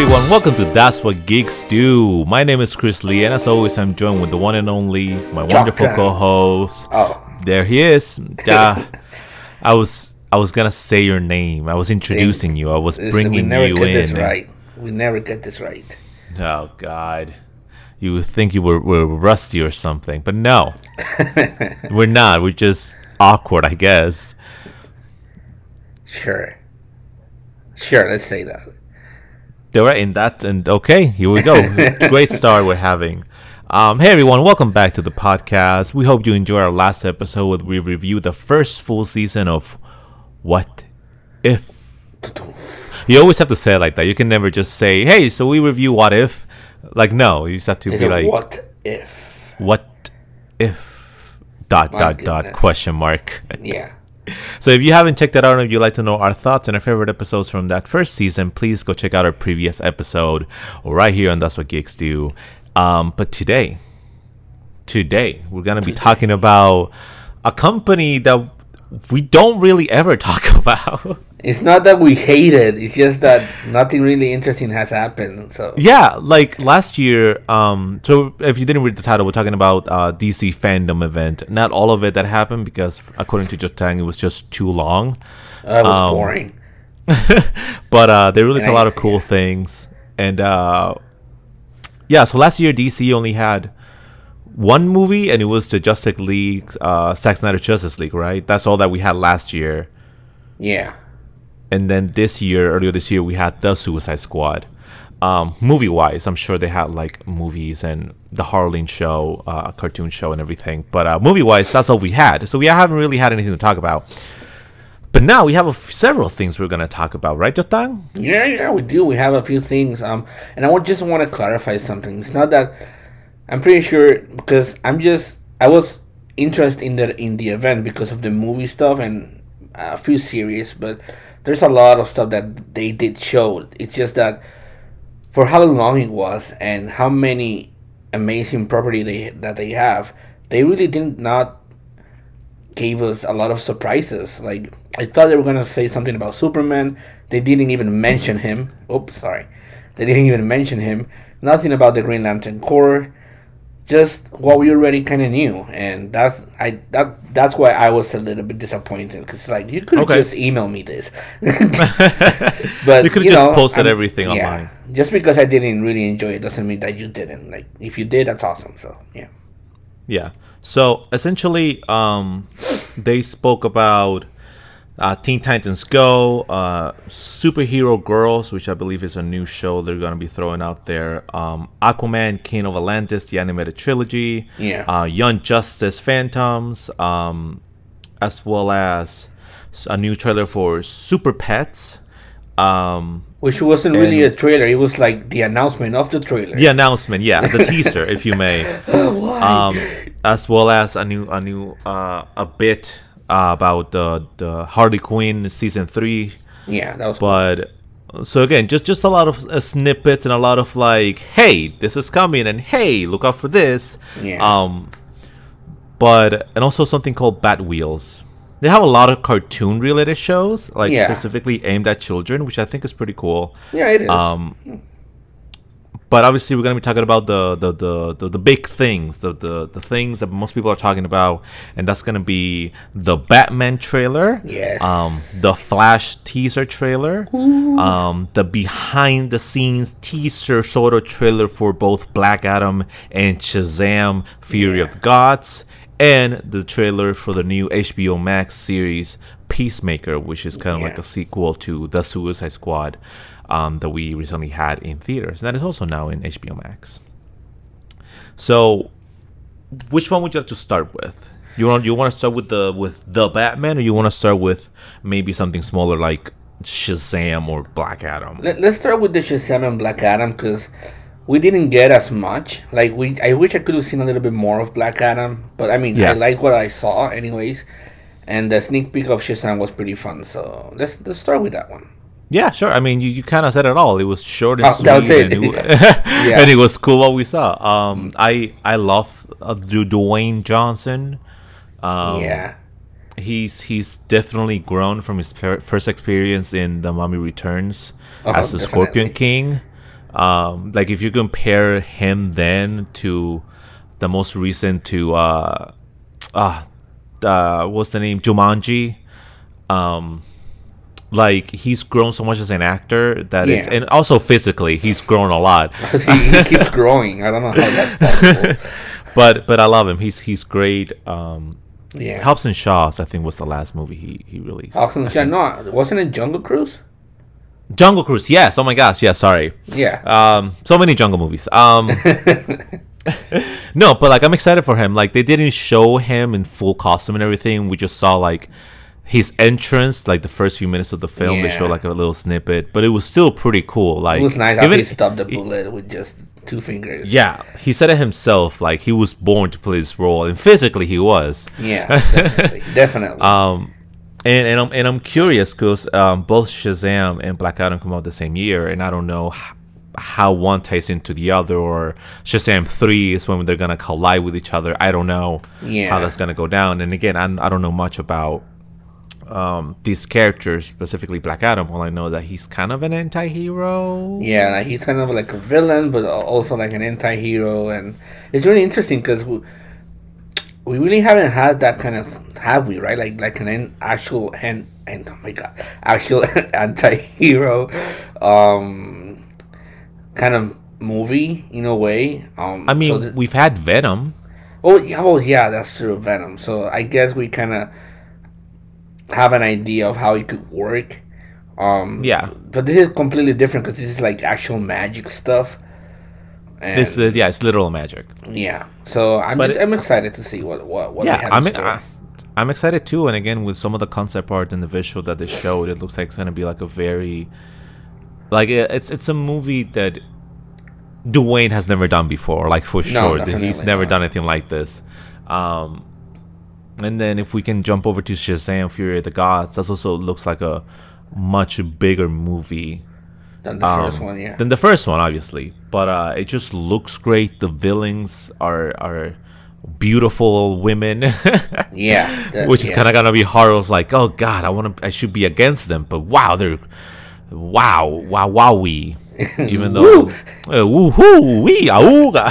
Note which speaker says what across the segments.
Speaker 1: Everyone, welcome to That's What Geeks Do. My name is Chris Lee, and as always, I'm joined with the one and only, my wonderful co-host.
Speaker 2: Oh.
Speaker 1: There he is. Uh, I was I was gonna say your name. I was introducing you. I was bringing
Speaker 2: never
Speaker 1: you
Speaker 2: get
Speaker 1: in.
Speaker 2: this right. We never get this right.
Speaker 1: Oh God, you would think you were, were rusty or something, but no, we're not. We're just awkward, I guess.
Speaker 2: Sure. Sure, let's say that.
Speaker 1: All right, in that and okay, here we go. Great start we're having. Um, hey everyone, welcome back to the podcast. We hope you enjoyed our last episode where we review the first full season of What If. You always have to say it like that. You can never just say, "Hey, so we review What If." Like no, you just have to
Speaker 2: Is
Speaker 1: be like,
Speaker 2: what if?
Speaker 1: "What if?" Dot
Speaker 2: My
Speaker 1: dot dot question mark.
Speaker 2: Yeah.
Speaker 1: So if you haven't checked that out and if you'd like to know our thoughts and our favorite episodes from that first season, please go check out our previous episode right here on That's What Geeks Do. Um, but today, today we're gonna be talking about a company that we don't really ever talk about.
Speaker 2: It's not that we hate it, it's just that nothing really interesting has happened. So
Speaker 1: yeah, like last year. Um, so if you didn't read the title, we're talking about uh, DC fandom event. Not all of it that happened because according to Jotang, it was just too long.
Speaker 2: that was
Speaker 1: Um,
Speaker 2: boring.
Speaker 1: but uh, they released a
Speaker 2: And
Speaker 1: lot
Speaker 2: I-
Speaker 1: of cool things, and uh, yeah. So last year DC only had one movie, and it was the Justice League, uh, Zack Snyder Justice League, right? That's all that we had last year.
Speaker 2: Yeah.
Speaker 1: And then this year, earlier this year, we had the Suicide Squad. Um, movie wise, I'm sure they had like movies and the Harleen show, uh, cartoon show, and everything. But uh, movie wise, that's all we had. So we haven't really had anything to talk about. But now we have a f- several things we're gonna talk about, right, Jotang?
Speaker 2: Yeah, yeah, we do. We have a few things. Um, and I would just want to clarify something. It's not that I'm pretty sure because I'm just I was interested in the in the event because of the movie stuff and a few series, but there's a lot of stuff that they did show. It's just that for how long it was and how many amazing property they that they have, they really did not gave us a lot of surprises. Like I thought they were gonna say something about Superman. They didn't even mention him. Oops, sorry. They didn't even mention him. Nothing about the Green Lantern Corps. Just what we already kind of knew, and that's I that that's why I was a little bit disappointed because like you could
Speaker 1: Okay.
Speaker 2: just email me this, but
Speaker 1: You could've just
Speaker 2: know,
Speaker 1: posted
Speaker 2: I'm-
Speaker 1: everything online.
Speaker 2: Just because I didn't really enjoy it doesn't mean that you didn't. Like if you did, that's awesome. So yeah.
Speaker 1: Yeah. So essentially, um, they spoke about uh, Teen Titans Go, uh, Superhero Girls, which I believe is a new show they're going to be throwing out there. Um, Aquaman, King of Atlantis, the animated trilogy.
Speaker 2: Yeah.
Speaker 1: Uh, Young Justice Phantoms, um, as well as a new trailer for Super Pets. Um,
Speaker 2: Which wasn't really a trailer. It was like the announcement of the trailer.
Speaker 1: the announcement, yeah, the teaser, if you may. um, as well as a new a new uh, a bit uh, about the the Harley Quinn season three.
Speaker 2: Yeah, that was.
Speaker 1: But so again, just just a lot of uh, snippets and a lot of like, hey, this is coming, and hey, look out for this.
Speaker 2: Yeah.
Speaker 1: Um, but and also something called Bat Wheels. They have a lot of cartoon related shows, like
Speaker 2: Yeah.
Speaker 1: specifically aimed at children, which I think is pretty cool.
Speaker 2: yeah, it is.
Speaker 1: Um, but obviously, we're gonna be talking about the the the, the, the big things, the, the the things that most people are talking about, and that's gonna be the Batman trailer,
Speaker 2: Yes.
Speaker 1: um, the Flash teaser trailer, um, the behind the scenes teaser sort of trailer for both Black Adam and Shazam: Fury of the Gods, and the trailer for the new HBO Max series Peacemaker, which is kind of like
Speaker 2: Yeah.
Speaker 1: a sequel to The Suicide Squad um, that we recently had in theaters. And that is also now in HBO Max. So, which one would you like to start with? You want you want to start with the with the Batman, or you want to start with maybe something smaller like Shazam or Black Adam?
Speaker 2: Let, let's start with the Shazam and Black Adam because we didn't get as much. Like we, I wish I could have seen a little bit more of Black Adam, but I mean,
Speaker 1: Yeah.
Speaker 2: I like what I saw anyways. And the sneak peek of Shazam was pretty fun. So let's let's start with that one.
Speaker 1: Yeah, sure. I mean, you, you kind of said it all. It was short and
Speaker 2: Oh,
Speaker 1: sweet,
Speaker 2: it.
Speaker 1: And, it,
Speaker 2: Yeah.
Speaker 1: and it was cool what we saw. Um, I I love uh, Du- Dwayne Johnson. Um,
Speaker 2: yeah,
Speaker 1: he's he's definitely grown from his fir- first experience in The Mummy Returns
Speaker 2: Uh-huh,
Speaker 1: as the Scorpion. King. Um, like if you compare him then to the most recent to uh, uh, uh what's the name Jumanji, um, like he's grown so much as an actor that it's and also physically he's grown a lot.
Speaker 2: he, he keeps growing. I don't know how that's possible.
Speaker 1: but but I love him. He's he's great. Um,
Speaker 2: Yeah.
Speaker 1: Hobbs in Shaw's I think was the last movie he he released.
Speaker 2: Austin Chan, no, wasn't it Jungle Cruise?
Speaker 1: Jungle Cruise, yes. Oh my gosh, yeah. Sorry.
Speaker 2: Yeah.
Speaker 1: Um, so many jungle movies. Um, no, but like I'm excited for him. Like they didn't show him in full costume and everything. We just saw like his entrance, like the first few minutes of the film. They
Speaker 2: Yeah.
Speaker 1: showed like a little snippet, but it was still pretty cool. Like
Speaker 2: it was nice how
Speaker 1: even-
Speaker 2: he stopped the bullet with just two fingers.
Speaker 1: Yeah, he said it himself. Like he was born to play this role, and physically he was.
Speaker 2: Yeah, definitely. definitely.
Speaker 1: Um, and and I'm and I'm curious because um, both Shazam and Black Adam come out the same year, and I don't know how one ties into the other, or Shazam three is when they're gonna collide with each other. I don't know
Speaker 2: Yeah.
Speaker 1: how that's gonna go down. And again, I, I don't know much about um, these characters, specifically Black Adam. All I know that he's kind of an anti-hero.
Speaker 2: Yeah, like he's kind of like a villain, but also like an anti-hero, and it's really interesting because we, we really haven't had that kind of have we right like like an an actual and and oh my god actual anti-hero um kind of movie in a way. Um,
Speaker 1: I mean,
Speaker 2: so th-
Speaker 1: we've had Venom.
Speaker 2: Oh yeah, oh yeah, that's true. Venom. So I guess we kind of have an idea of how it could work. Um,
Speaker 1: Yeah.
Speaker 2: But this is completely different because this is like actual magic stuff. And
Speaker 1: This, this, yeah, it's literal magic.
Speaker 2: yeah. So I'm
Speaker 1: But
Speaker 2: just
Speaker 1: it-
Speaker 2: I'm excited to see what what what they
Speaker 1: yeah,
Speaker 2: have
Speaker 1: I'm. I, I'm excited too. And again, with some of the concept art and the visual that they showed, it looks like it's gonna be like a very, like it's it's a movie that Dwayne has never done before. Like for sure, He's never
Speaker 2: not.
Speaker 1: done anything like this. Um, and then if we can jump over to Shazam: Fury of the Gods, that also looks like a much bigger movie
Speaker 2: Than the
Speaker 1: um,
Speaker 2: first one, yeah.
Speaker 1: than the first one, obviously. But uh, it just looks great. The villains are are beautiful women,
Speaker 2: yeah. that-
Speaker 1: which is
Speaker 2: yeah.
Speaker 1: kind of gonna be hard. Of like, oh god, I want to, I should be against them, but wow, they're wow, wow, wowie. Even though, uh, woohoo, wee, auga.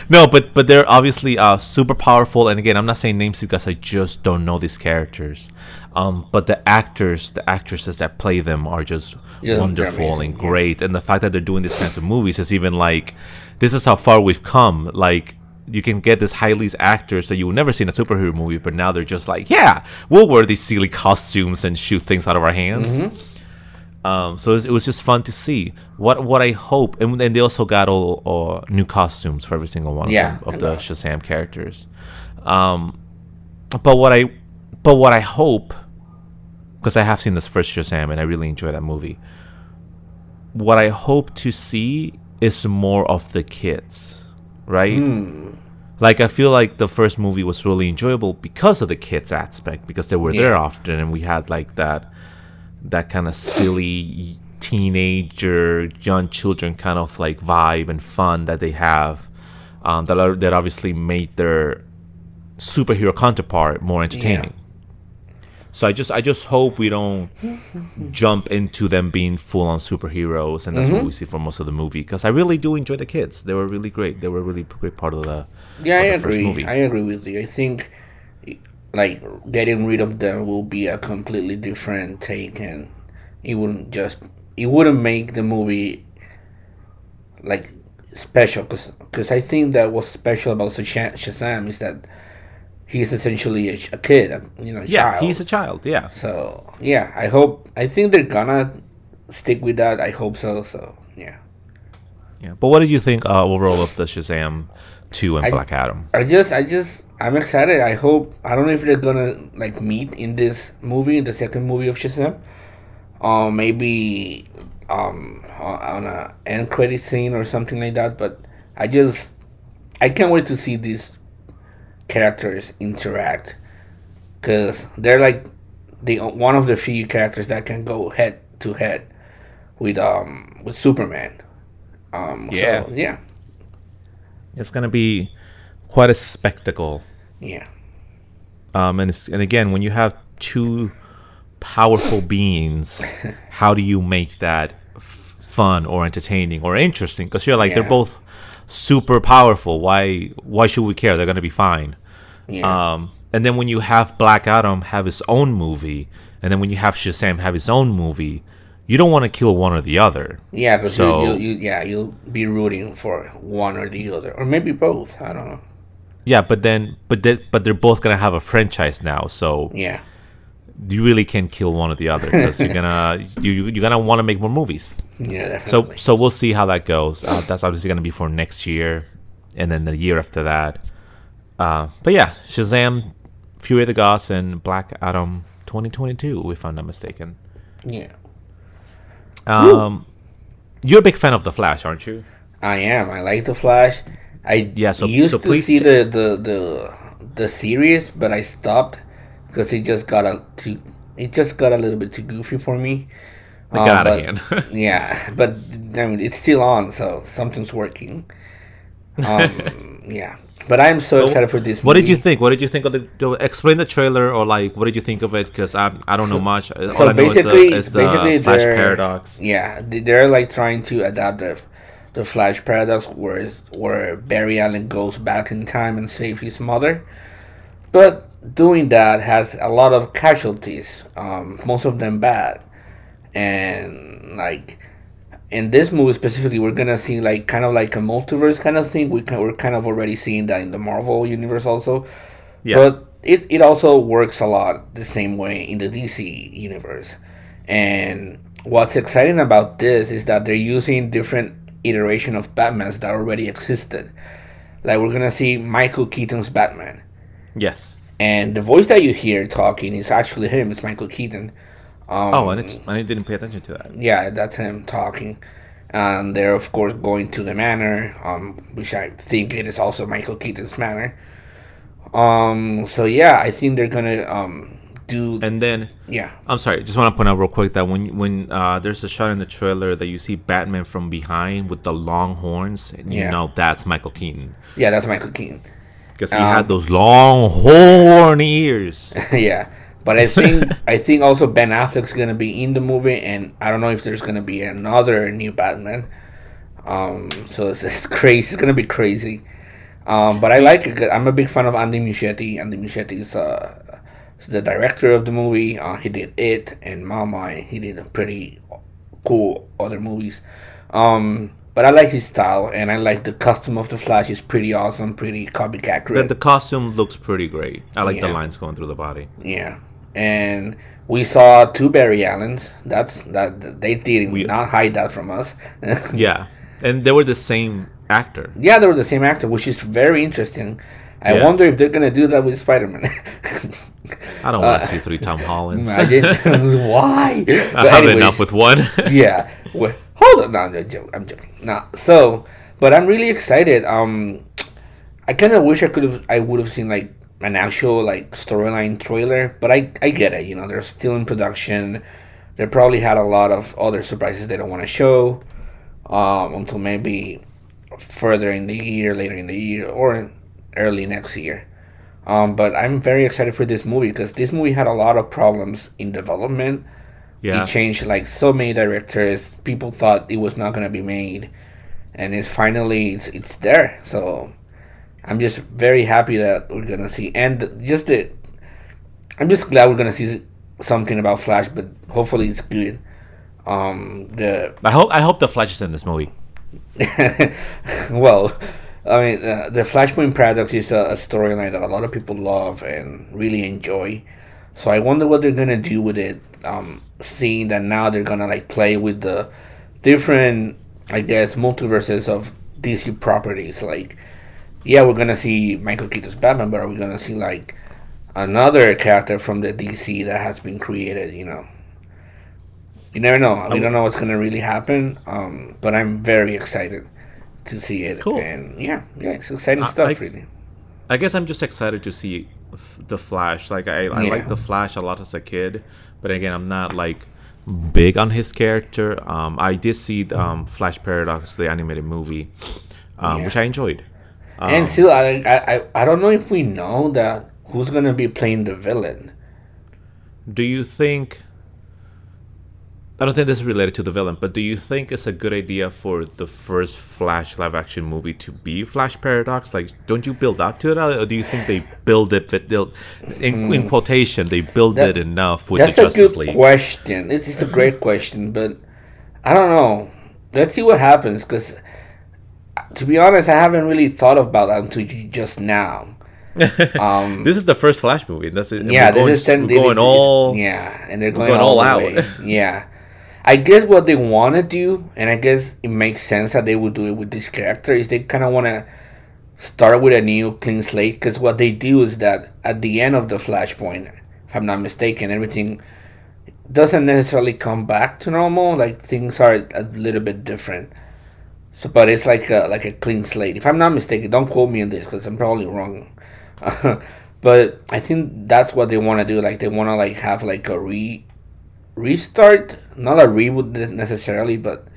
Speaker 1: no, but but they're obviously uh, super powerful. And again, I'm not saying names because I just don't know these characters. Um, but the actors, the actresses that play them are just
Speaker 2: Yeah,
Speaker 1: wonderful and
Speaker 2: yeah.
Speaker 1: great. And the fact that they're doing these kinds of movies is even like, this is how far we've come. Like. You can get these highly actors that you would never see in a superhero movie, but now they're just like, yeah, we'll wear these silly costumes and shoot things out of our hands.
Speaker 2: Mm-hmm.
Speaker 1: Um, so it was, it was just fun to see. What what I hope, and then they also got all uh, new costumes for every single one
Speaker 2: Yeah,
Speaker 1: of, them, of the Shazam characters. Um, but what I but what I hope, because I have seen this first Shazam and I really enjoy that movie. What I hope to see is more of the kids, right?
Speaker 2: Hmm.
Speaker 1: Like I feel like the first movie was really enjoyable because of the kids aspect, because they were there often, and we had like that that kind of silly teenager, young children kind of like vibe and fun that they have. Um, that are, that obviously made their superhero counterpart more entertaining. So I just I just hope we don't jump into them being full on superheroes, and that's what mm-hmm. we see for most of the movie. Because I really do enjoy the kids; they were really great. They were a really great part of the
Speaker 2: Yeah, I
Speaker 1: of the first
Speaker 2: agree.
Speaker 1: movie.
Speaker 2: I agree with you. I think like getting rid of them will be a completely different take, and it wouldn't just it wouldn't make the movie like special. Because I think that what's special about Shazam is that he's essentially a, a kid, a, you know,
Speaker 1: yeah,
Speaker 2: child.
Speaker 1: he's a child. Yeah,
Speaker 2: so yeah, I hope. I think they're gonna stick with that. I hope so. So yeah.
Speaker 1: yeah. But what did you think uh, overall of the Shazam two and
Speaker 2: I-
Speaker 1: Black Adam?
Speaker 2: I just, I just, I'm excited. I hope. I don't know if they're gonna like meet in this movie, in the second movie of Shazam, or maybe um on on a end credit scene or something like that. But I just, I can't wait to see these characters interact, cause they're like the one of the few characters that can go head to head with um with Superman. Um,
Speaker 1: Yeah.
Speaker 2: So, yeah.
Speaker 1: It's gonna be quite a spectacle.
Speaker 2: Yeah.
Speaker 1: Um, and it's, and again, when you have two powerful beings, how do you make that f- fun or entertaining or interesting because you're like
Speaker 2: Yeah.
Speaker 1: they're both super powerful. Why why should we care? They're gonna be fine.
Speaker 2: Yeah.
Speaker 1: Um, and then when you have Black Adam have his own movie, and then when you have Shazam have his own movie, you don't want to kill one or the other.
Speaker 2: yeah, because
Speaker 1: so-
Speaker 2: you, you, you, yeah, you'll be rooting for one or the other, or maybe both. I don't know.
Speaker 1: Yeah, but then but they, but they're both gonna have a franchise now, so
Speaker 2: Yeah,
Speaker 1: you really can't kill one or the other because you're gonna you you- you're gonna want to make more movies.
Speaker 2: yeah,
Speaker 1: So
Speaker 2: definitely.
Speaker 1: so so we'll see how that goes. Uh, that's obviously gonna be for next year, and then the year after that. Uh, but yeah, Shazam, Fury of the Gods, and Black Adam 2022, if I'm not mistaken.
Speaker 2: yeah,
Speaker 1: Um, you're a big fan of the Flash, aren't you?
Speaker 2: I am. I like the Flash. I
Speaker 1: Yeah, so-
Speaker 2: used
Speaker 1: so
Speaker 2: to see
Speaker 1: t-
Speaker 2: the, the the the series, but I stopped because it just got a too. It just got a little bit too goofy for me.
Speaker 1: It
Speaker 2: Um,
Speaker 1: got out of hand.
Speaker 2: yeah, but I mean it's still on, so something's working. Um, yeah, but I'm so excited for this.
Speaker 1: What did you think? What did you think of the? the- Explain the trailer, or like, what did you think of it? Because I I don't know much. All
Speaker 2: So
Speaker 1: I know is
Speaker 2: basically,
Speaker 1: the, is the
Speaker 2: basically
Speaker 1: Flash paradox.
Speaker 2: Yeah, they- they're like trying to adapt the the Flash paradox, where where Barry Allen goes back in time and save his mother, but doing that has a lot of casualties. Um, most of them bad, and like in this movie specifically, we're gonna see like kind of like a multiverse kind of thing. We can, we're kind of already seeing that in the Marvel universe also.
Speaker 1: Yeah.
Speaker 2: But it, it also works a lot the same way in the DC universe. And what's exciting about this is that they're using different iteration of Batmans that already existed. Like we're gonna see Michael Keaton's Batman.
Speaker 1: Yes.
Speaker 2: And the voice that you hear talking is actually him, it's Michael Keaton. Um,
Speaker 1: Oh, and it's I didn't pay attention to that.
Speaker 2: yeah, that's him talking. And they're of course going to the manor, um, which I think it is also Michael Keaton's manor. Um, so yeah, I think they're gonna um do
Speaker 1: And then
Speaker 2: yeah
Speaker 1: I'm sorry, just want to point out real quick that when when uh, there's a shot in the trailer that you see Batman from behind with the long horns, and you
Speaker 2: Yeah.
Speaker 1: know that's Michael Keaton
Speaker 2: yeah that's Michael Keaton.
Speaker 1: Because he
Speaker 2: Um,
Speaker 1: had those long horn ears.
Speaker 2: yeah, but I think I think also Ben Affleck's gonna be in the movie, and I don't know if there's gonna be another new Batman. Um, so it's, it's crazy. It's gonna be crazy. Um, but I like it. I'm a big fan of Andy Muschietti. Andy Muschietti is uh, is the director of the movie. Uh, he did It and Mama. And he did a pretty cool other movies. Um, but I like his style, and I like the costume of the Flash. is pretty awesome, pretty comic
Speaker 1: The,
Speaker 2: accurate.
Speaker 1: the costume looks pretty great. I like the lines going through the body.
Speaker 2: Yeah, and we saw two Barry Allens. That's that they did
Speaker 1: We-
Speaker 2: not hide that from us.
Speaker 1: Yeah, and they were the same actor.
Speaker 2: yeah, they were the same actor, which is very interesting. I
Speaker 1: Yeah.
Speaker 2: wonder if they're gonna do that with Spider Man.
Speaker 1: I don't want to uh, see three Tom Hollands.
Speaker 2: Imagine why?
Speaker 1: I have enough with one.
Speaker 2: yeah. Hold on, no, I'm joking. I'm joking. No, so, but I'm really excited. Um, I kind of wish I could have. I would have seen like an actual like storyline trailer, but I I get it. You know, they're still in production. They probably had a lot of other surprises they don't want to show, um, until maybe further in the year, later in the year, or early next year. Um, but I'm very excited for this movie because this movie had a lot of problems in development
Speaker 1: yeah,
Speaker 2: it changed like so many directors. People thought it was not gonna be made, and it's finally it's it's there. So I'm just very happy that we're gonna see, and just the I'm just glad we're gonna see something about Flash, but hopefully it's good. Um, the
Speaker 1: I hope I hope the Flash is in this movie.
Speaker 2: well, I mean, uh, the Flashpoint Paradox is a, a storyline that a lot of people love and really enjoy. So I wonder what they're gonna do with it. Um, seeing that now they're gonna like play with the different, I guess, multiverses of DC properties. Like, yeah, we're gonna see Michael Keaton's Batman, but are we gonna see like another character from the DC that has been created? You know, you never know. We don't know what's gonna really happen. Um, but I'm very excited to see it.
Speaker 1: Cool.
Speaker 2: And yeah, yeah, it's exciting
Speaker 1: I-
Speaker 2: stuff,
Speaker 1: I-
Speaker 2: really.
Speaker 1: I guess I'm just excited to see the Flash. Like I, I
Speaker 2: Yeah.
Speaker 1: like the Flash a lot as a kid, but again, I'm not like big on his character. Um, I did see um, Flash Paradox, the animated movie, um,
Speaker 2: Yeah.
Speaker 1: which I enjoyed. Um,
Speaker 2: and still, I, I, I, I don't know if we know that who's gonna be playing the villain.
Speaker 1: do you think? I don't think this is related to the villain, but do you think it's a good idea for the first Flash live action movie to be Flash Paradox? Like, don't you build up to it, or do you think they build it? That they'll, in, in quotation, they build
Speaker 2: That-
Speaker 1: it enough with
Speaker 2: That's
Speaker 1: the
Speaker 2: a good
Speaker 1: League?
Speaker 2: question. It's, is a great question, but I don't know. Let's see what happens. Because to be honest, I haven't really thought about that until just now. Um,
Speaker 1: this is the first Flash movie. That's it.
Speaker 2: yeah,
Speaker 1: we're going,
Speaker 2: this is ten,
Speaker 1: we're going
Speaker 2: they-
Speaker 1: all.
Speaker 2: yeah, and they're going,
Speaker 1: going
Speaker 2: all,
Speaker 1: all
Speaker 2: out. yeah, I guess what they want to do, and I guess it makes sense that they would do it with this character, is they kind of want to start with a new clean slate. Because what they do is that at the end of the Flashpoint, if I'm not mistaken, everything doesn't necessarily come back to normal. Like things are a little bit different. So, but it's like a like a clean slate. If I'm not mistaken, don't quote me on this because I'm probably wrong. but I think that's what they want to do. Like they want to like have like a re restart, not a reboot ne- necessarily, but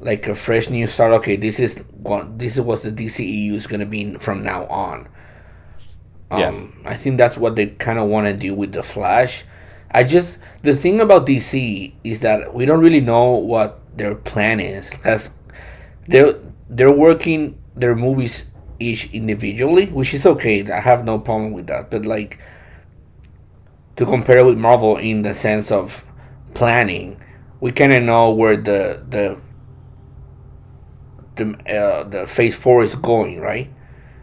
Speaker 2: like a fresh new start. Okay, this is what this is what the DCEU is gonna be from now on.
Speaker 1: Yeah.
Speaker 2: Um, I think that's what they kind of want to do with the Flash. I just the thing about DC is that we don't really know what their plan is because they're they're working their movies each individually, which is okay. I have no problem with that. But like to compare it with Marvel in the sense of planning, we kind of know where the the the uh, the Phase Four is going, right?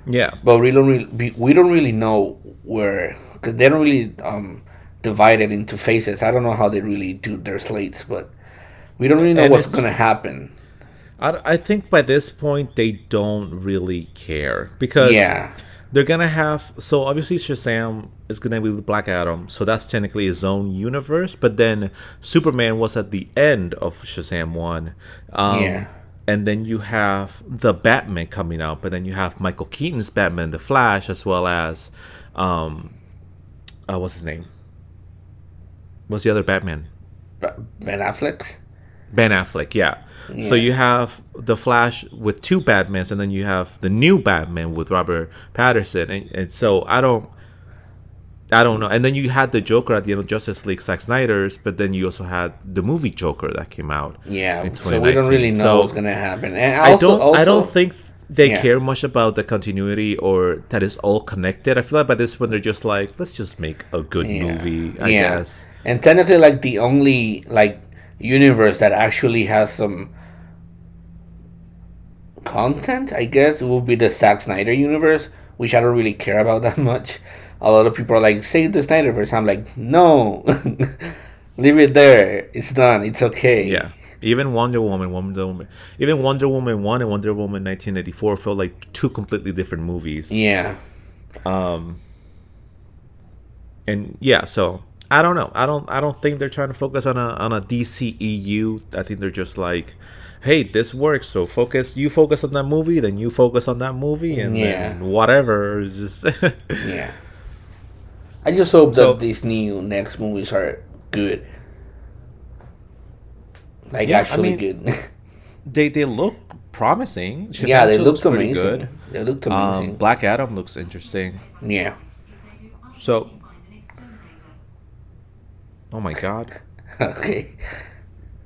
Speaker 1: Yeah.
Speaker 2: but we don't really we, don't really know where because they don't really um divide it into phases. I don't know how they really do their slates, but we don't really know
Speaker 1: And
Speaker 2: what's gonna happen.
Speaker 1: I, I think by this point they don't really care because
Speaker 2: Yeah,
Speaker 1: they're gonna have so obviously Shazam is gonna be with Black Adam, so that's technically his own universe. But then Superman was at the end of Shazam one, um,
Speaker 2: Yeah.
Speaker 1: and then you have the Batman coming out, but then you have Michael Keaton's Batman, The Flash, as well as um, uh, what's his name? What's the other Batman?
Speaker 2: Ben Affleck.
Speaker 1: Ben Affleck, yeah. So you have the Flash with two Batmans, and then you have the new Batman with Robert Pattinson, and, and so I don't, I don't know. And then you had the Joker at the end of Justice League, Zack Snyder's, but then you also had the movie Joker that came out.
Speaker 2: Yeah,
Speaker 1: in
Speaker 2: so we don't really know
Speaker 1: So
Speaker 2: what's gonna happen. And
Speaker 1: I don't,
Speaker 2: also,
Speaker 1: I don't think they
Speaker 2: Yeah.
Speaker 1: care much about the continuity or that is all connected. I feel like by this point they're just like, let's just make a good
Speaker 2: Yeah.
Speaker 1: movie. I
Speaker 2: Yeah.
Speaker 1: guess.
Speaker 2: And technically, like the only like universe that actually has some content, I guess, will be the Zack Snyder universe, which I don't really care about that much. A lot of people are like, "Save the Snyderverse." I'm like, no, leave it there. It's done. It's okay.
Speaker 1: Yeah. Even Wonder Woman, Wonder Woman, even Wonder Woman one and Wonder Woman 1984 felt like two completely different movies.
Speaker 2: Yeah.
Speaker 1: Um, and yeah, so I don't know. I don't. I don't think they're trying to focus on a on a DCEU. I think they're just like, hey, this works. So focus. You focus on that movie, then you focus on that movie, and
Speaker 2: Yeah.
Speaker 1: then whatever. Just
Speaker 2: Yeah. I just hope
Speaker 1: So-
Speaker 2: that these new next movies are good. Like
Speaker 1: Yeah, I
Speaker 2: actually
Speaker 1: mean,
Speaker 2: good.
Speaker 1: they they look promising.
Speaker 2: yeah, they
Speaker 1: 2
Speaker 2: looked
Speaker 1: looks pretty
Speaker 2: amazing. They looked amazing.
Speaker 1: Um, Black Adam looks interesting.
Speaker 2: yeah.
Speaker 1: So, oh my god,
Speaker 2: okay.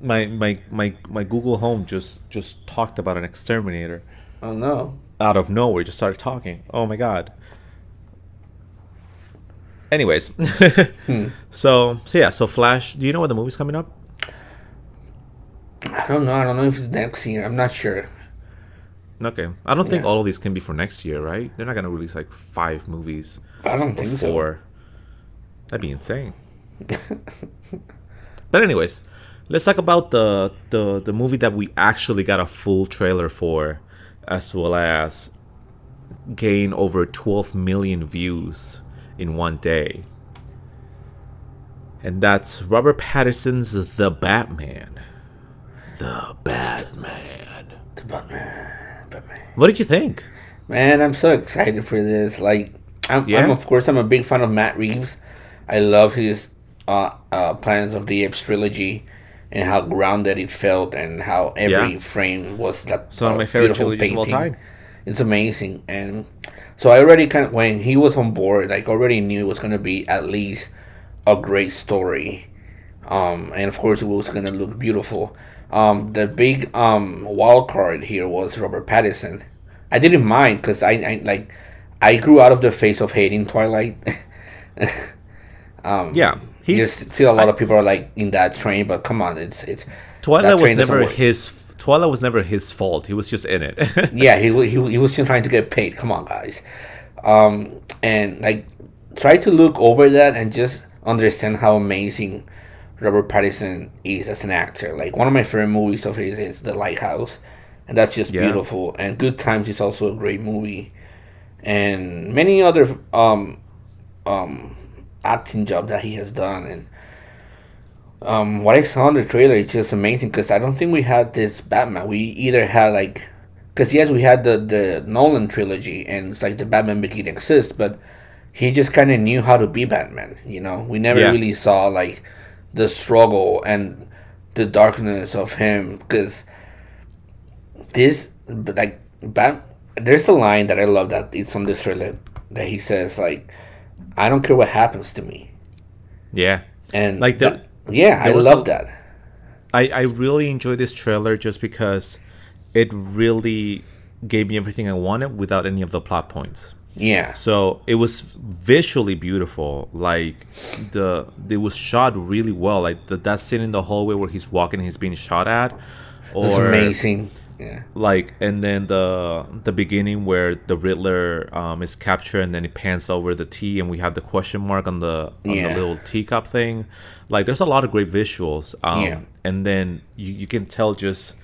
Speaker 1: my my my my Google Home just just talked about an exterminator
Speaker 2: Oh no.
Speaker 1: out of nowhere. Just started talking. Oh my god. Anyways, hmm. so so yeah, so Flash. Do you know when the movie's coming up?
Speaker 2: I don't know. I don't know if it's next year. I'm not sure.
Speaker 1: Okay, I don't think
Speaker 2: Yeah.
Speaker 1: all of these can be for next year, right? They're not gonna release like five movies
Speaker 2: I don't think so.
Speaker 1: That'd be insane. But anyways, let's talk about the, the the movie that we actually got a full trailer for, as well as gain over 12 million views in one day. And that's Robert Pattinson's The Batman. The Batman.
Speaker 2: The Batman. Batman.
Speaker 1: What did you think?
Speaker 2: Man, I'm so excited for this. Like, I'm,
Speaker 1: Yeah?
Speaker 2: I'm of course I'm a big fan of Matt Reeves. I love his uh, uh, Planet of the Apes trilogy and how grounded it felt and how every
Speaker 1: Yeah.
Speaker 2: frame was that
Speaker 1: of
Speaker 2: uh,
Speaker 1: my favorite trilogies of all
Speaker 2: painting.
Speaker 1: time.
Speaker 2: It's amazing, and so I already kind of when he was on board, like already knew it was gonna be at least a great story um, and of course it was gonna look beautiful. Um, the big um, wild card here was Robert Pattinson. I didn't mind because I, I like I grew out of the phase of hating Twilight. um,
Speaker 1: Yeah, he's
Speaker 2: see a lot of people are like in that train, but come on, it's it's
Speaker 1: Twilight was never his. Twilight was never his fault. He was just in it.
Speaker 2: yeah, he, he he was just trying to get paid. Come on, guys, um, and like try to look over that and just understand how amazing Robert Pattinson is as an actor. Like one of my favorite movies of his is The Lighthouse, and that's just
Speaker 1: Yeah.
Speaker 2: beautiful. And Good Times is also a great movie, and many other um, um, acting job that he has done. And um, what I saw in the trailer is just amazing because I don't think we had this Batman. We either had like, because yes, we had the the Nolan trilogy, and it's like the Batman Begin exists, but he just kind of knew how to be Batman. You know, we never
Speaker 1: Yeah.
Speaker 2: really saw like the struggle and the darkness of him because this like Bat. There's a line that I love that it's on this trailer that he says like, "I don't care what happens to me,"
Speaker 1: yeah,
Speaker 2: and
Speaker 1: Like the-
Speaker 2: that- yeah, I
Speaker 1: there
Speaker 2: love
Speaker 1: a-
Speaker 2: that.
Speaker 1: I I really enjoyed this trailer just because it really gave me everything I wanted without any of the plot points.
Speaker 2: Yeah,
Speaker 1: So it was visually beautiful. Like the it was shot really well. Like the, that scene in the hallway where he's walking, and he's being shot at,
Speaker 2: it's
Speaker 1: or
Speaker 2: amazing. Yeah,
Speaker 1: like and then the the beginning where the Riddler um, is captured and then it pans over the T and we have the question mark on the on
Speaker 2: Yeah.
Speaker 1: the little teacup thing. Like there's a lot of great visuals. Um,
Speaker 2: Yeah.
Speaker 1: and then you, you can tell just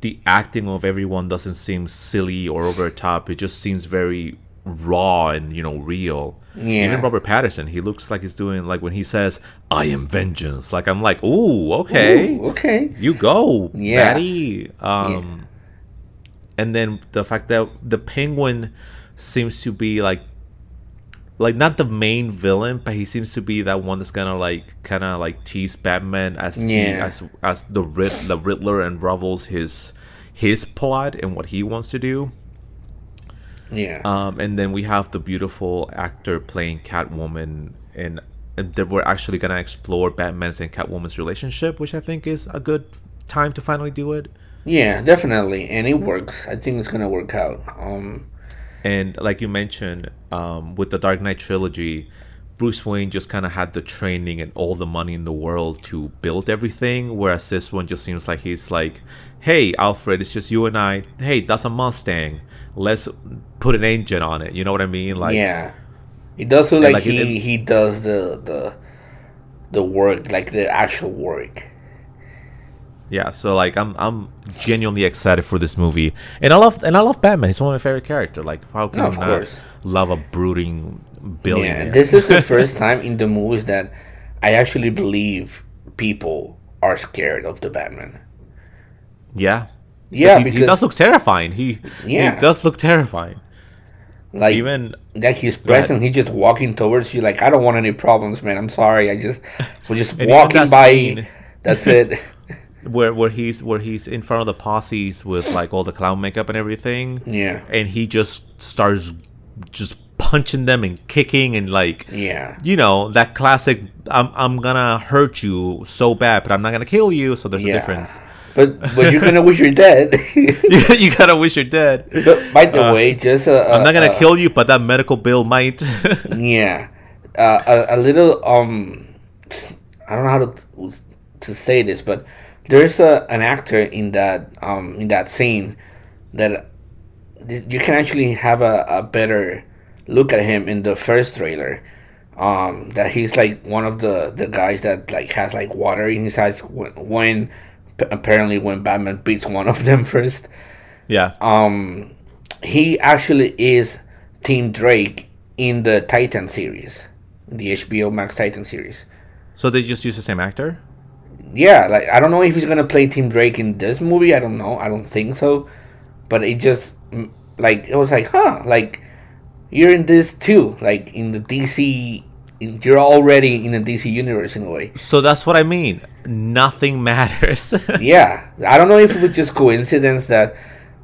Speaker 1: the acting of everyone doesn't seem silly or over the top. It just seems very raw and you know real.
Speaker 2: Yeah.
Speaker 1: Even Robert Pattinson, he looks like he's doing like when he says, "I am vengeance." Like I'm like, "Ooh, okay."
Speaker 2: Ooh, okay.
Speaker 1: you go,
Speaker 2: Yeah.
Speaker 1: Batty. Um, and then the fact that the Penguin seems to be like, like not the main villain, but he seems to be that one that's gonna like kind of like tease Batman as he, as as the Rid- the Riddler unravels his his plot and what he wants to do.
Speaker 2: Yeah,
Speaker 1: Um, and then we have the beautiful actor playing Catwoman, and, and that we're actually gonna explore Batman's and Catwoman's relationship, which I think is a good time to finally do it.
Speaker 2: Yeah, definitely, and it works. I think it's gonna work out. Um,
Speaker 1: And like you mentioned, um, with the Dark Knight trilogy, Bruce Wayne just kind of had the training and all the money in the world to build everything, whereas this one just seems like he's like, "Hey, Alfred, it's just you and I. Hey, that's a Mustang. Let's put an engine on it." You know what I mean? Like,
Speaker 2: yeah, it does look like,
Speaker 1: like, it-
Speaker 2: he he does the the the work, like the actual work.
Speaker 1: Yeah, so like I'm I'm genuinely excited for this movie, and I love and I love Batman. He's one of my favorite characters. Like how can
Speaker 2: No,
Speaker 1: I not love a brooding
Speaker 2: Yeah,
Speaker 1: billionaire?
Speaker 2: and this is the first time in the movies that I actually believe people are scared of the Batman.
Speaker 1: yeah,
Speaker 2: Yeah,
Speaker 1: he, he does look terrifying. He
Speaker 2: Yeah.
Speaker 1: he does look terrifying.
Speaker 2: like
Speaker 1: Even
Speaker 2: like he's present, he's just walking towards you. Like I don't want any problems, man. I'm sorry. I just we're just walking
Speaker 1: that
Speaker 2: by.
Speaker 1: scene-
Speaker 2: That's it.
Speaker 1: where where he's where he's in front of the posses with like all the clown makeup and everything,
Speaker 2: yeah,
Speaker 1: and he just starts just punching them and kicking and like
Speaker 2: yeah,
Speaker 1: you know that classic. I'm I'm gonna hurt you so bad, but I'm not gonna kill you. So there's a difference.
Speaker 2: But but you're gonna wish you're dead.
Speaker 1: you, you gotta wish you're dead.
Speaker 2: but by the way, just uh,
Speaker 1: I'm not gonna
Speaker 2: uh,
Speaker 1: kill you, but that medical bill might.
Speaker 2: Yeah, uh, a, a little um, I don't know how to to say this, but there's a an actor in that um in that scene that you can actually have a, a better look at him in the first trailer. Um, that he's like one of the the guys that like has like water in his eyes when, when p- apparently when Batman beats one of them first
Speaker 1: yeah.
Speaker 2: um he actually is Tim Drake in the Titan series, the HBO Max Titan series.
Speaker 1: So they just use the same actor.
Speaker 2: Yeah, like I don't know if he's gonna play Tim Drake in this movie. I don't know. I don't think so. But it just like it was like, huh? Like you're in this too. Like in the DC, you're already in the DC universe in a way.
Speaker 1: So that's what I mean. Nothing matters.
Speaker 2: Yeah, I don't know if it was just coincidence that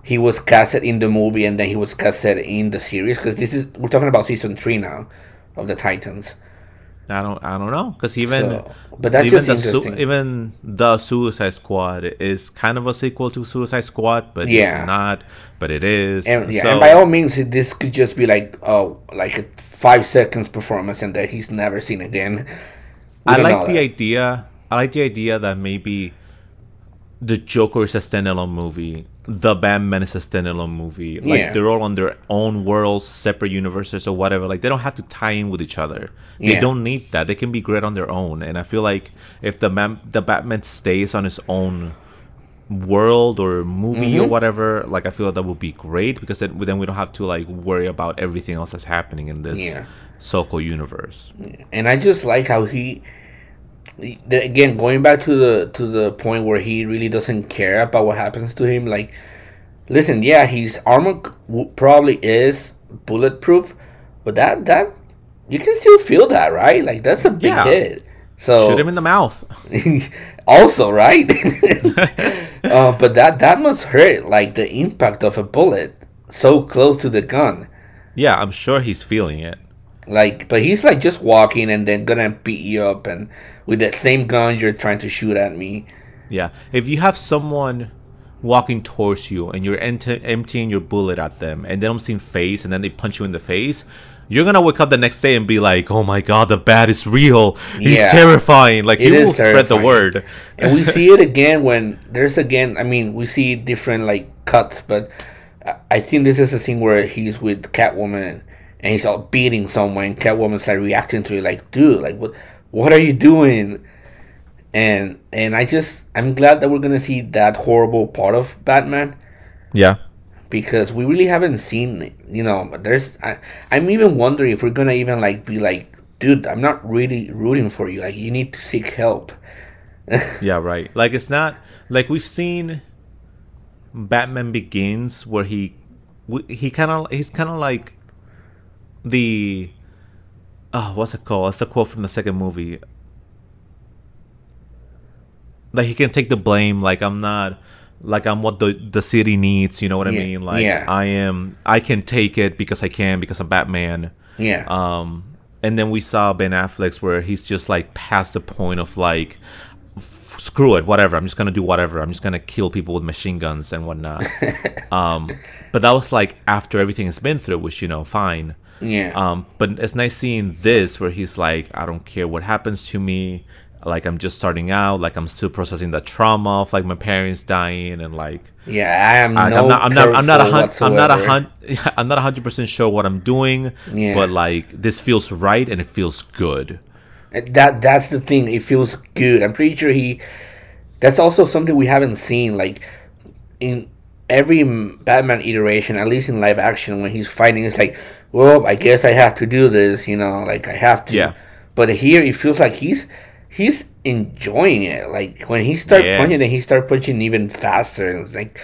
Speaker 2: he was casted in the movie and then he was casted in the series because this is we're talking about season three now of the Titans.
Speaker 1: I don't I don't know because even
Speaker 2: So- but that's
Speaker 1: even
Speaker 2: just
Speaker 1: the su-
Speaker 2: interesting.
Speaker 1: even the Suicide Squad is kind of a sequel to Suicide Squad, but
Speaker 2: Yeah.
Speaker 1: it's not. But it is.
Speaker 2: And, yeah,
Speaker 1: so,
Speaker 2: and by all means, this could just be like oh, like a five seconds performance and that he's never seen again. We
Speaker 1: I like the idea. I like the idea that maybe the Joker is a standalone movie, the Batman is a standalone movie. Like
Speaker 2: Yeah.
Speaker 1: they're all on their own worlds, separate universes or whatever. Like they don't have to tie in with each other. They
Speaker 2: Yeah.
Speaker 1: don't need that. They can be great on their own. And I feel like if the man, the Batman stays on his own world or movie or
Speaker 2: Mm-hmm.
Speaker 1: whatever, like I feel like that would be great because then then we don't have to like worry about everything else that's happening in this
Speaker 2: Yeah.
Speaker 1: so-called universe.
Speaker 2: and I just like how he, again, going back to the to the point where he really doesn't care about what happens to him. Like, listen, yeah, his armor probably is bulletproof, but that that you can still feel that, right? Like that's a big
Speaker 1: Yeah.
Speaker 2: hit. So
Speaker 1: Shoot him in the mouth.
Speaker 2: also, right? uh, but that that must hurt, like the impact of a bullet so close to the gun.
Speaker 1: Yeah, I'm sure he's feeling it.
Speaker 2: Like, but he's like just walking and then gonna beat you up, and with that same gun you're trying to shoot at me.
Speaker 1: Yeah, if you have someone walking towards you and you're ent- emptying your bullet at them, and they don't see face, and then they punch you in the face, you're gonna wake up the next day and be like, "Oh my god, the bat is real. He's
Speaker 2: Yeah.
Speaker 1: terrifying." Like
Speaker 2: It
Speaker 1: you will spread the word.
Speaker 2: And we see it again when there's again. I mean, we see different like cuts, but I- I think this is a scene where he's with Catwoman and he's all beating someone. And Catwoman's like reacting to it, like, "Dude, like what? What are you doing?" And and I just I'm glad that we're gonna see that horrible part of Batman.
Speaker 1: Yeah,
Speaker 2: because we really haven't seen you know there's I, i'm even wondering if we're gonna even like be like dude i'm not really rooting for you like you need to seek help
Speaker 1: yeah, right. Like it's not like we've seen Batman Begins, where he he kind of he's kind of like the oh what's it called? It's a quote from the second movie. Like he can take the blame. Like I'm not. Like I'm what the the city needs. You know what I
Speaker 2: Yeah,
Speaker 1: mean? Like
Speaker 2: yeah.
Speaker 1: I am. I can take it because I can because I'm Batman.
Speaker 2: yeah
Speaker 1: Um, and then we saw Ben Affleck's where he's just like past the point of like, screw it, whatever. I'm just gonna do whatever. I'm just gonna kill people with machine guns and whatnot. um, but that was like after everything has been through, which you know, fine.
Speaker 2: Yeah
Speaker 1: Um, but it's nice seeing this where he's like, I don't care what happens to me. Like I'm just starting out. Like I'm still processing the trauma of like my parents dying and like
Speaker 2: yeah i am
Speaker 1: I,
Speaker 2: no
Speaker 1: I'm not. I'm not. I'm not a hun- I'm not a
Speaker 2: whatsoever.
Speaker 1: hun- I'm not a hundred percent sure what I'm doing.
Speaker 2: Yeah.
Speaker 1: But like this feels right and it feels good.
Speaker 2: And that that's the thing it feels good i'm pretty sure he that's also something we haven't seen like in every batman iteration at least in live action when he's fighting it's like well i guess i have to do this you know like i have to
Speaker 1: Yeah.
Speaker 2: but here it feels like he's he's enjoying it like when he start
Speaker 1: Yeah.
Speaker 2: punching then he start punching even faster and it's like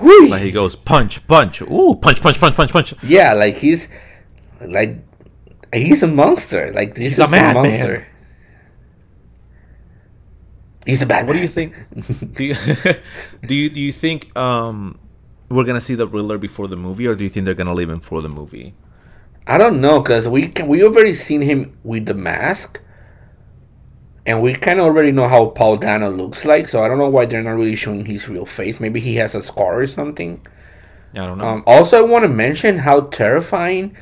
Speaker 2: whoo,
Speaker 1: Like he goes punch, punch, ooh, punch, punch, punch, punch, punch.
Speaker 2: yeah like he's like he's a monster like this
Speaker 1: He's a
Speaker 2: is
Speaker 1: madman.
Speaker 2: He's the Batman.
Speaker 1: What do you think? do you do you do you think um we're gonna see the Riddler before the movie, or do you think they're gonna leave him for the movie?
Speaker 2: I don't know because we can, we already seen him with the mask, and we kind of already know how Paul Dano looks like. So I don't know why they're not really showing his real face. Maybe he has a scar or something.
Speaker 1: I don't know.
Speaker 2: Um, also, I want to mention how terrifying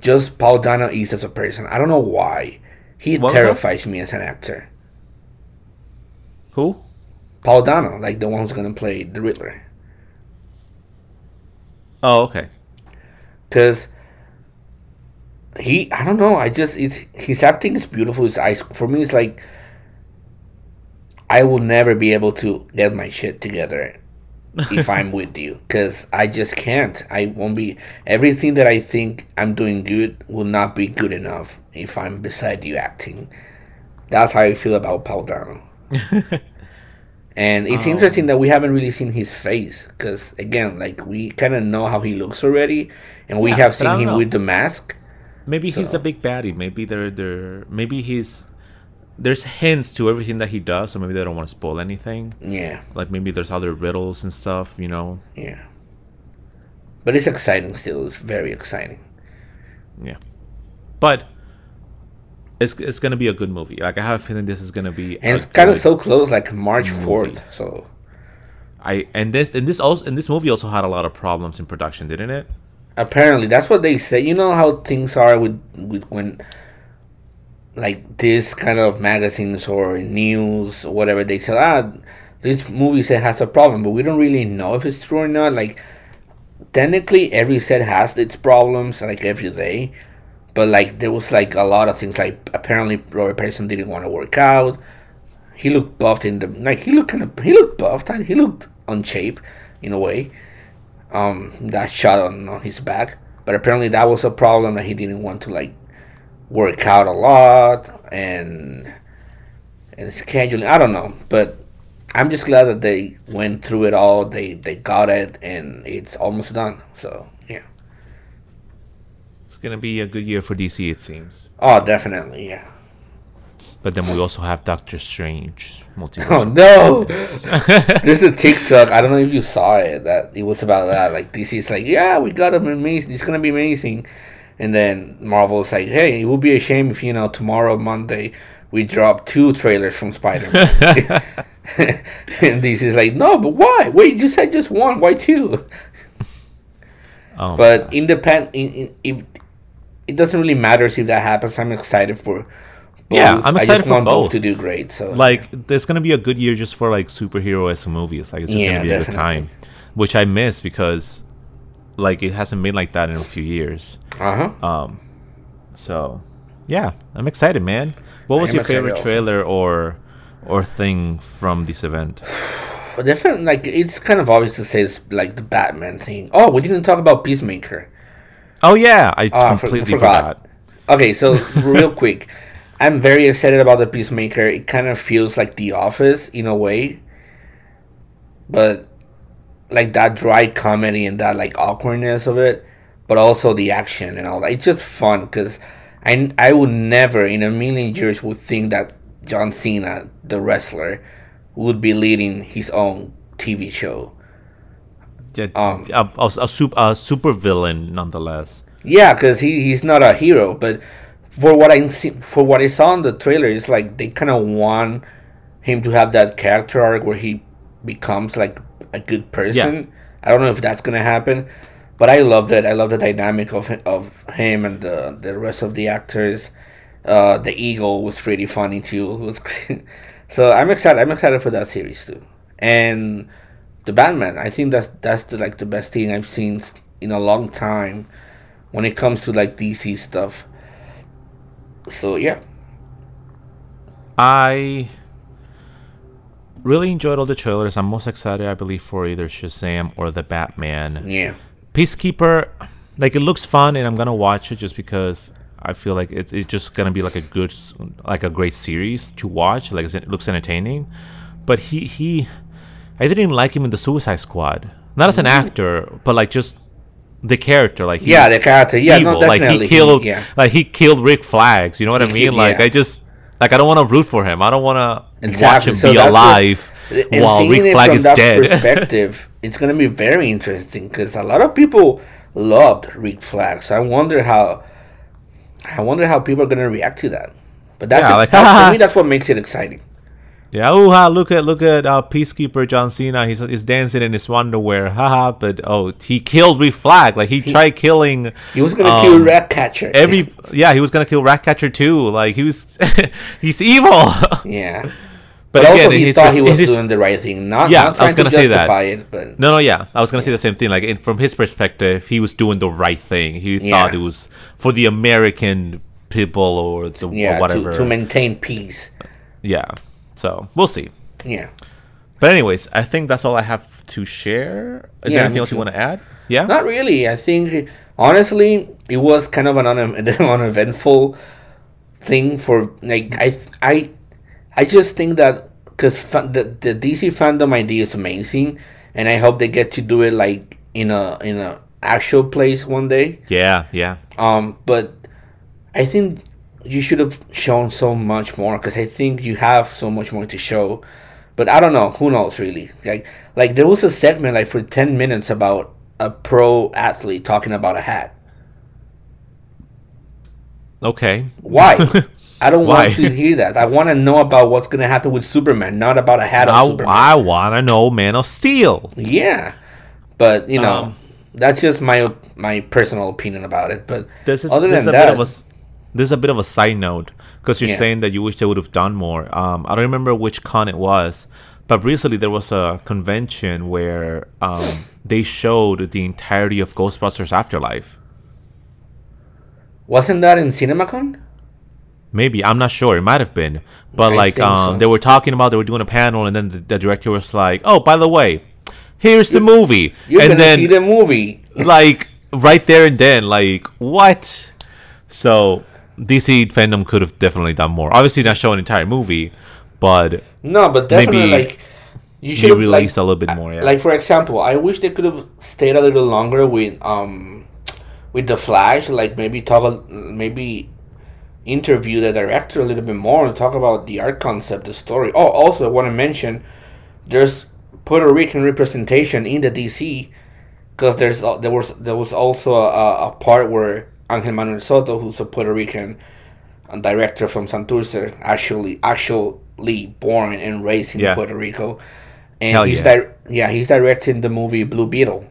Speaker 2: just Paul Dano is as a person. I don't know why he
Speaker 1: What
Speaker 2: terrifies me as an actor.
Speaker 1: Who?
Speaker 2: Paul Dano, like the one who's gonna play the Riddler,
Speaker 1: Oh, okay.
Speaker 2: because he I don't know. I just it's his acting is beautiful. His eyes for me it's like I will never be able to get my shit together if I'm with you because I just can't. I won't be everything that I think I'm doing good will not be good enough if I'm beside you acting. That's how I feel about Paul Dano. And it's oh. interesting that we haven't really seen his face because again, like we kind of know how he looks already, and we
Speaker 1: Yeah,
Speaker 2: have seen him
Speaker 1: know.
Speaker 2: with the mask.
Speaker 1: Maybe he's a big baddie. Maybe they're they're maybe he's there's hints to everything that he does, so maybe they don't want to spoil anything.
Speaker 2: Yeah,
Speaker 1: Like maybe there's other riddles and stuff, you know.
Speaker 2: yeah. But it's exciting still. It's very exciting.
Speaker 1: Yeah. But it's it's gonna be a good movie. Like I have a feeling this is gonna be.
Speaker 2: and
Speaker 1: a
Speaker 2: it's kind of so close, like March fourth. So
Speaker 1: I and this and this also and this movie also had a lot of problems in production, didn't it?
Speaker 2: apparently, that's what they say. You know how things are with with when like this kind of magazines or news or whatever they say. Ah, this movie set has a problem, but we don't really know if it's true or not. Like technically, every set has its problems, like every day. But like there was like a lot of things. Like apparently, Robert Pattinson didn't want to work out. He looked buffed in the like. He looked kind of. He looked buffed. and He looked on shape, in a way. Um, that shot on, on his back. But apparently, that was a problem that he didn't want to like work out a lot and and scheduling. I don't know, but I'm just glad that they went through it all. They they got it, and it's almost done. So
Speaker 1: It's gonna be a good year for DC, it seems.
Speaker 2: Oh, definitely, yeah.
Speaker 1: But then we also have Doctor Strange.
Speaker 2: Oh no! There's a TikTok. I don't know if you saw it. That it was about that. Like DC's like, yeah, we got him amazing. It's gonna be amazing. And then Marvel's like, hey, it would be a shame if you know tomorrow Monday we drop two trailers from Spider Man. and DC's like, no, but why? Wait, you said just one. Why two?
Speaker 1: Oh,
Speaker 2: But independent, it, it, it doesn't really matter if that happens. I'm excited for. Both.
Speaker 1: Yeah, I'm
Speaker 2: I
Speaker 1: excited
Speaker 2: just
Speaker 1: for
Speaker 2: want
Speaker 1: both.
Speaker 2: to do great. So
Speaker 1: like there's gonna be a good year just for like superhero esque movies. Like it's just
Speaker 2: Yeah,
Speaker 1: gonna be a good time, which I miss because like it hasn't been like that in a few years.
Speaker 2: uh huh.
Speaker 1: Um, so yeah, I'm excited, man. What was your favorite trailer or or thing from this event?
Speaker 2: Different, like it's kind of obvious to say it's like the Batman thing. Oh, we didn't talk about Peacemaker.
Speaker 1: Oh yeah, I
Speaker 2: Oh, I for-
Speaker 1: completely
Speaker 2: forgot.
Speaker 1: forgot.
Speaker 2: Okay, so real quick, I'm very excited about the Peacemaker. It kind of feels like The Office in a way, but like that dry comedy and that like awkwardness of it, but also the action and all that. It's just fun because I I would never in a million years would think that John Cena, the wrestler, would be leading his own TV show.
Speaker 1: Yeah,
Speaker 2: Um,
Speaker 1: a, a, a, super, a super villain nonetheless.
Speaker 2: Yeah, because he, he's not a hero, but for what I for what I saw in the trailer, it's like they kind of want him to have that character arc where he becomes like a good person. I don't know if that's gonna happen, but I loved it. I love the dynamic of of him and the the rest of the actors. Uh, the eagle was pretty funny too. It was so I'm excited. I'm excited for that series too, and the Batman. I think that's that's the like the best thing I've seen in a long time when it comes to like DC stuff. So yeah,
Speaker 1: I really enjoyed all the trailers. I'm most excited, I believe, for either Shazam or the Batman.
Speaker 2: yeah,
Speaker 1: Peacekeeper, like it looks fun, and I'm gonna watch it just because I feel like it's, it's just gonna be like a good, like a great series to watch. Like it looks entertaining, but he he, I didn't like him in the Suicide Squad. Not as an mm-hmm. actor, but like just the character. Like
Speaker 2: yeah, the character. Yeah, no,
Speaker 1: evil. like he killed,
Speaker 2: yeah,
Speaker 1: like he killed Rick Flags. You know what I mean? Like
Speaker 2: yeah.
Speaker 1: I just. Like I don't want to root for him. I don't want to watch him
Speaker 2: So
Speaker 1: be alive
Speaker 2: and
Speaker 1: while Rick Flag is dead.
Speaker 2: perspective, it's gonna be very interesting because a lot of people loved Rick Flag. So I wonder how, I wonder how people are gonna react to that. But that's
Speaker 1: Yeah, like,
Speaker 2: for me. That's what makes it exciting.
Speaker 1: Yeah, oh, ha, look at look at uh, Peacekeeper John Cena. He's, he's dancing in his underwear. Haha, but oh, he killed Rick Flag. Like he, tried killing
Speaker 2: He was gonna
Speaker 1: um,
Speaker 2: kill Ratcatcher.
Speaker 1: every. Yeah, he was gonna kill Ratcatcher too. Like he was, he's evil.
Speaker 2: yeah.
Speaker 1: but
Speaker 2: But also,
Speaker 1: again, in
Speaker 2: he
Speaker 1: his
Speaker 2: thought he was
Speaker 1: his-
Speaker 2: doing the right thing. Not,
Speaker 1: Yeah,
Speaker 2: not
Speaker 1: I was gonna
Speaker 2: to
Speaker 1: say that.
Speaker 2: it, but
Speaker 1: No, no, yeah, I was gonna say the same thing. Like in, from his perspective, he was doing the right thing. He
Speaker 2: Yeah.
Speaker 1: thought it was for the American people or the
Speaker 2: yeah,
Speaker 1: or whatever.
Speaker 2: to, to maintain peace.
Speaker 1: yeah, so we'll see.
Speaker 2: Yeah.
Speaker 1: But anyways, I think that's all I have to share. Is
Speaker 2: Yeah,
Speaker 1: there anything else you want to add? Yeah.
Speaker 2: Not really. I think honestly, it was kind of an un- uneventful thing for like I I I just think that because the the DC FanDome idea is amazing, and I hope they get to do it like in a in a actual place one day.
Speaker 1: Yeah, yeah.
Speaker 2: Um, but I think you should have shown so much more because I think you have so much more to show. But I don't know. Who knows really? Like like there was a segment like for ten minutes about a pro athlete talking about a hat.
Speaker 1: Okay.
Speaker 2: Why? I don't
Speaker 1: Why?
Speaker 2: want to hear that. I want to know about what's gonna happen with Superman, not about a hat of
Speaker 1: I,
Speaker 2: Superman.
Speaker 1: I want to know Man of Steel.
Speaker 2: Yeah, but you know,
Speaker 1: Um,
Speaker 2: that's just my my personal opinion about it. But
Speaker 1: This is,
Speaker 2: other
Speaker 1: this is
Speaker 2: than
Speaker 1: a
Speaker 2: that,
Speaker 1: bit of a this is a bit of a side note because you're
Speaker 2: Yeah.
Speaker 1: saying that you wish they would have done more. Um, I don't remember which con it was, but recently there was a convention where um, they showed the entirety of Ghostbusters Afterlife.
Speaker 2: wasn't that in CinemaCon?
Speaker 1: Maybe I'm not sure. It might have been, but
Speaker 2: I
Speaker 1: like um,
Speaker 2: so.
Speaker 1: they were talking about they were doing a panel, and then the, the director was like, "Oh, by the way, here's the movie,"
Speaker 2: You're
Speaker 1: and
Speaker 2: gonna
Speaker 1: then
Speaker 2: see the movie.
Speaker 1: like right there and then, like what? So DC FanDome could have definitely done more. Obviously, not show an entire movie, but
Speaker 2: No, but definitely
Speaker 1: Maybe
Speaker 2: like you should
Speaker 1: release
Speaker 2: like,
Speaker 1: a little bit more. Yeah.
Speaker 2: like for example, I wish they could have stayed a little longer with um with the Flash. Like maybe talk maybe interview the director a little bit more and talk about the art concept, the story. Oh, also I want to mention there's Puerto Rican representation in the DC because there's there was there was also a, a part where Angel Manuel Soto, who's a Puerto Rican director from Santurce, actually actually born and raised in
Speaker 1: Yeah.
Speaker 2: Puerto Rico, and
Speaker 1: Hell
Speaker 2: he's
Speaker 1: yeah.
Speaker 2: di- yeah he's directing the movie Blue Beetle,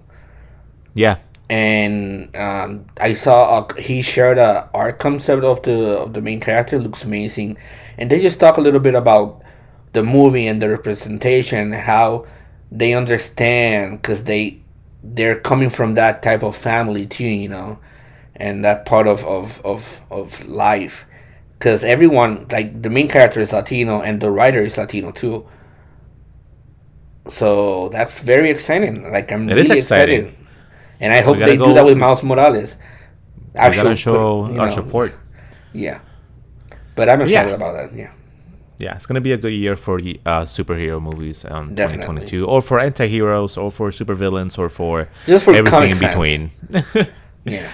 Speaker 1: yeah,
Speaker 2: and um, I saw a, he shared a art concept of the of the main character looks amazing, and they just talk a little bit about the movie and the representation, how they understand because they they're coming from that type of family too, you know, and that part of of of, of life. Because everyone, like the main character is Latino and the writer is Latino too. So that's very exciting. Like I'm
Speaker 1: It
Speaker 2: really
Speaker 1: is exciting.
Speaker 2: excited, and I hope they do that with Miles Morales.
Speaker 1: we gotta
Speaker 2: Actual-
Speaker 1: show
Speaker 2: you
Speaker 1: our
Speaker 2: know,
Speaker 1: support.
Speaker 2: Yeah, but I'm excited
Speaker 1: Yeah.
Speaker 2: about that. Yeah,
Speaker 1: Yeah, it's gonna be a good year for uh, superhero movies um,
Speaker 2: Definitely.
Speaker 1: 2022, or for anti-heroes, or for supervillains, or for
Speaker 2: for
Speaker 1: everything in between.
Speaker 2: yeah.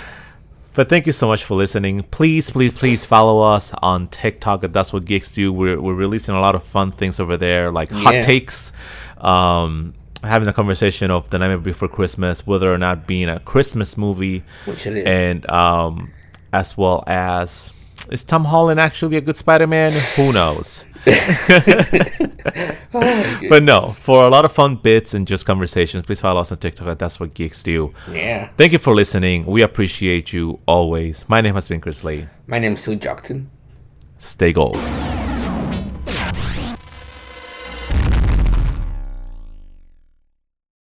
Speaker 1: But thank you so much for listening. Please, please, please follow us on TikTok at That's What Geeks Do. We're, we're releasing a lot of fun things over there, like hot takes, um, having a conversation of The Nightmare Before Christmas, whether or not being a Christmas movie,
Speaker 2: Which it is.
Speaker 1: and um, as well as is Tom Holland actually a good Spider-Man? Who knows? but no, for a lot of fun bits and just conversations, please follow us on TikTok That's What Geeks Do.
Speaker 2: yeah.
Speaker 1: Thank you for listening. We appreciate you always. My name has been Chris Lee.
Speaker 2: My name is Sue Jockton.
Speaker 1: Stay gold.